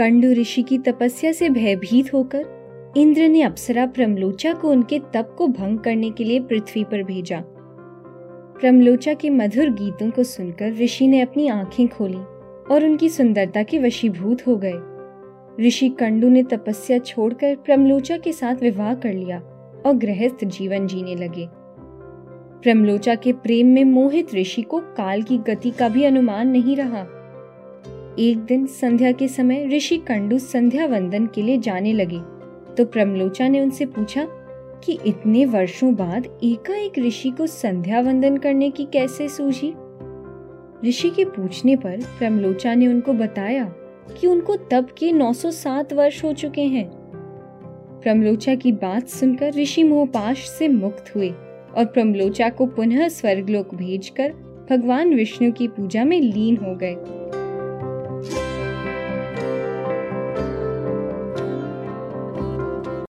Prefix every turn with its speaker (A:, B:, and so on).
A: कंडु ऋषि की तपस्या से भयभीत होकर इंद्र ने अप्सरा प्रमलोचा को उनके तप को भंग करने के लिए पृथ्वी पर भेजा। प्रमलोचा के मधुर गीतों को सुनकर ऋषि ने अपनी आँखें खोली और उनकी सुंदरता के वशीभूत हो गए। ऋषि कंडू ने तपस्या छोड़कर प्रमलोचा के साथ विवाह कर लिया और गृहस्थ जीवन जीने लगे। प्रमलोचा के प्रेम में मोहित ऋषि को काल की गति का भी अनुमान नहीं रहा। एक दिन संध्या के समय ऋषि कंडू संध्या वंदन के लिए जाने लगे। तो प्रमलोचा ने उनसे पूछा कि इतने वर्षों बाद एकाएक ऋषि को संध्या वंदन करने की कैसे सूझी? ऋषि के पूछने पर प्रमलोचा ने उनको बताया कि उनको तब के 907 वर्ष हो चुके हैं। प्रमलोचा की बात सुनकर ऋषि मोहपाश से मुक्त हुए और प्रमलोचा को पुनः स्वर्गलोक भेजकर भगवान विष्णु की पूजा में लीन हो गए।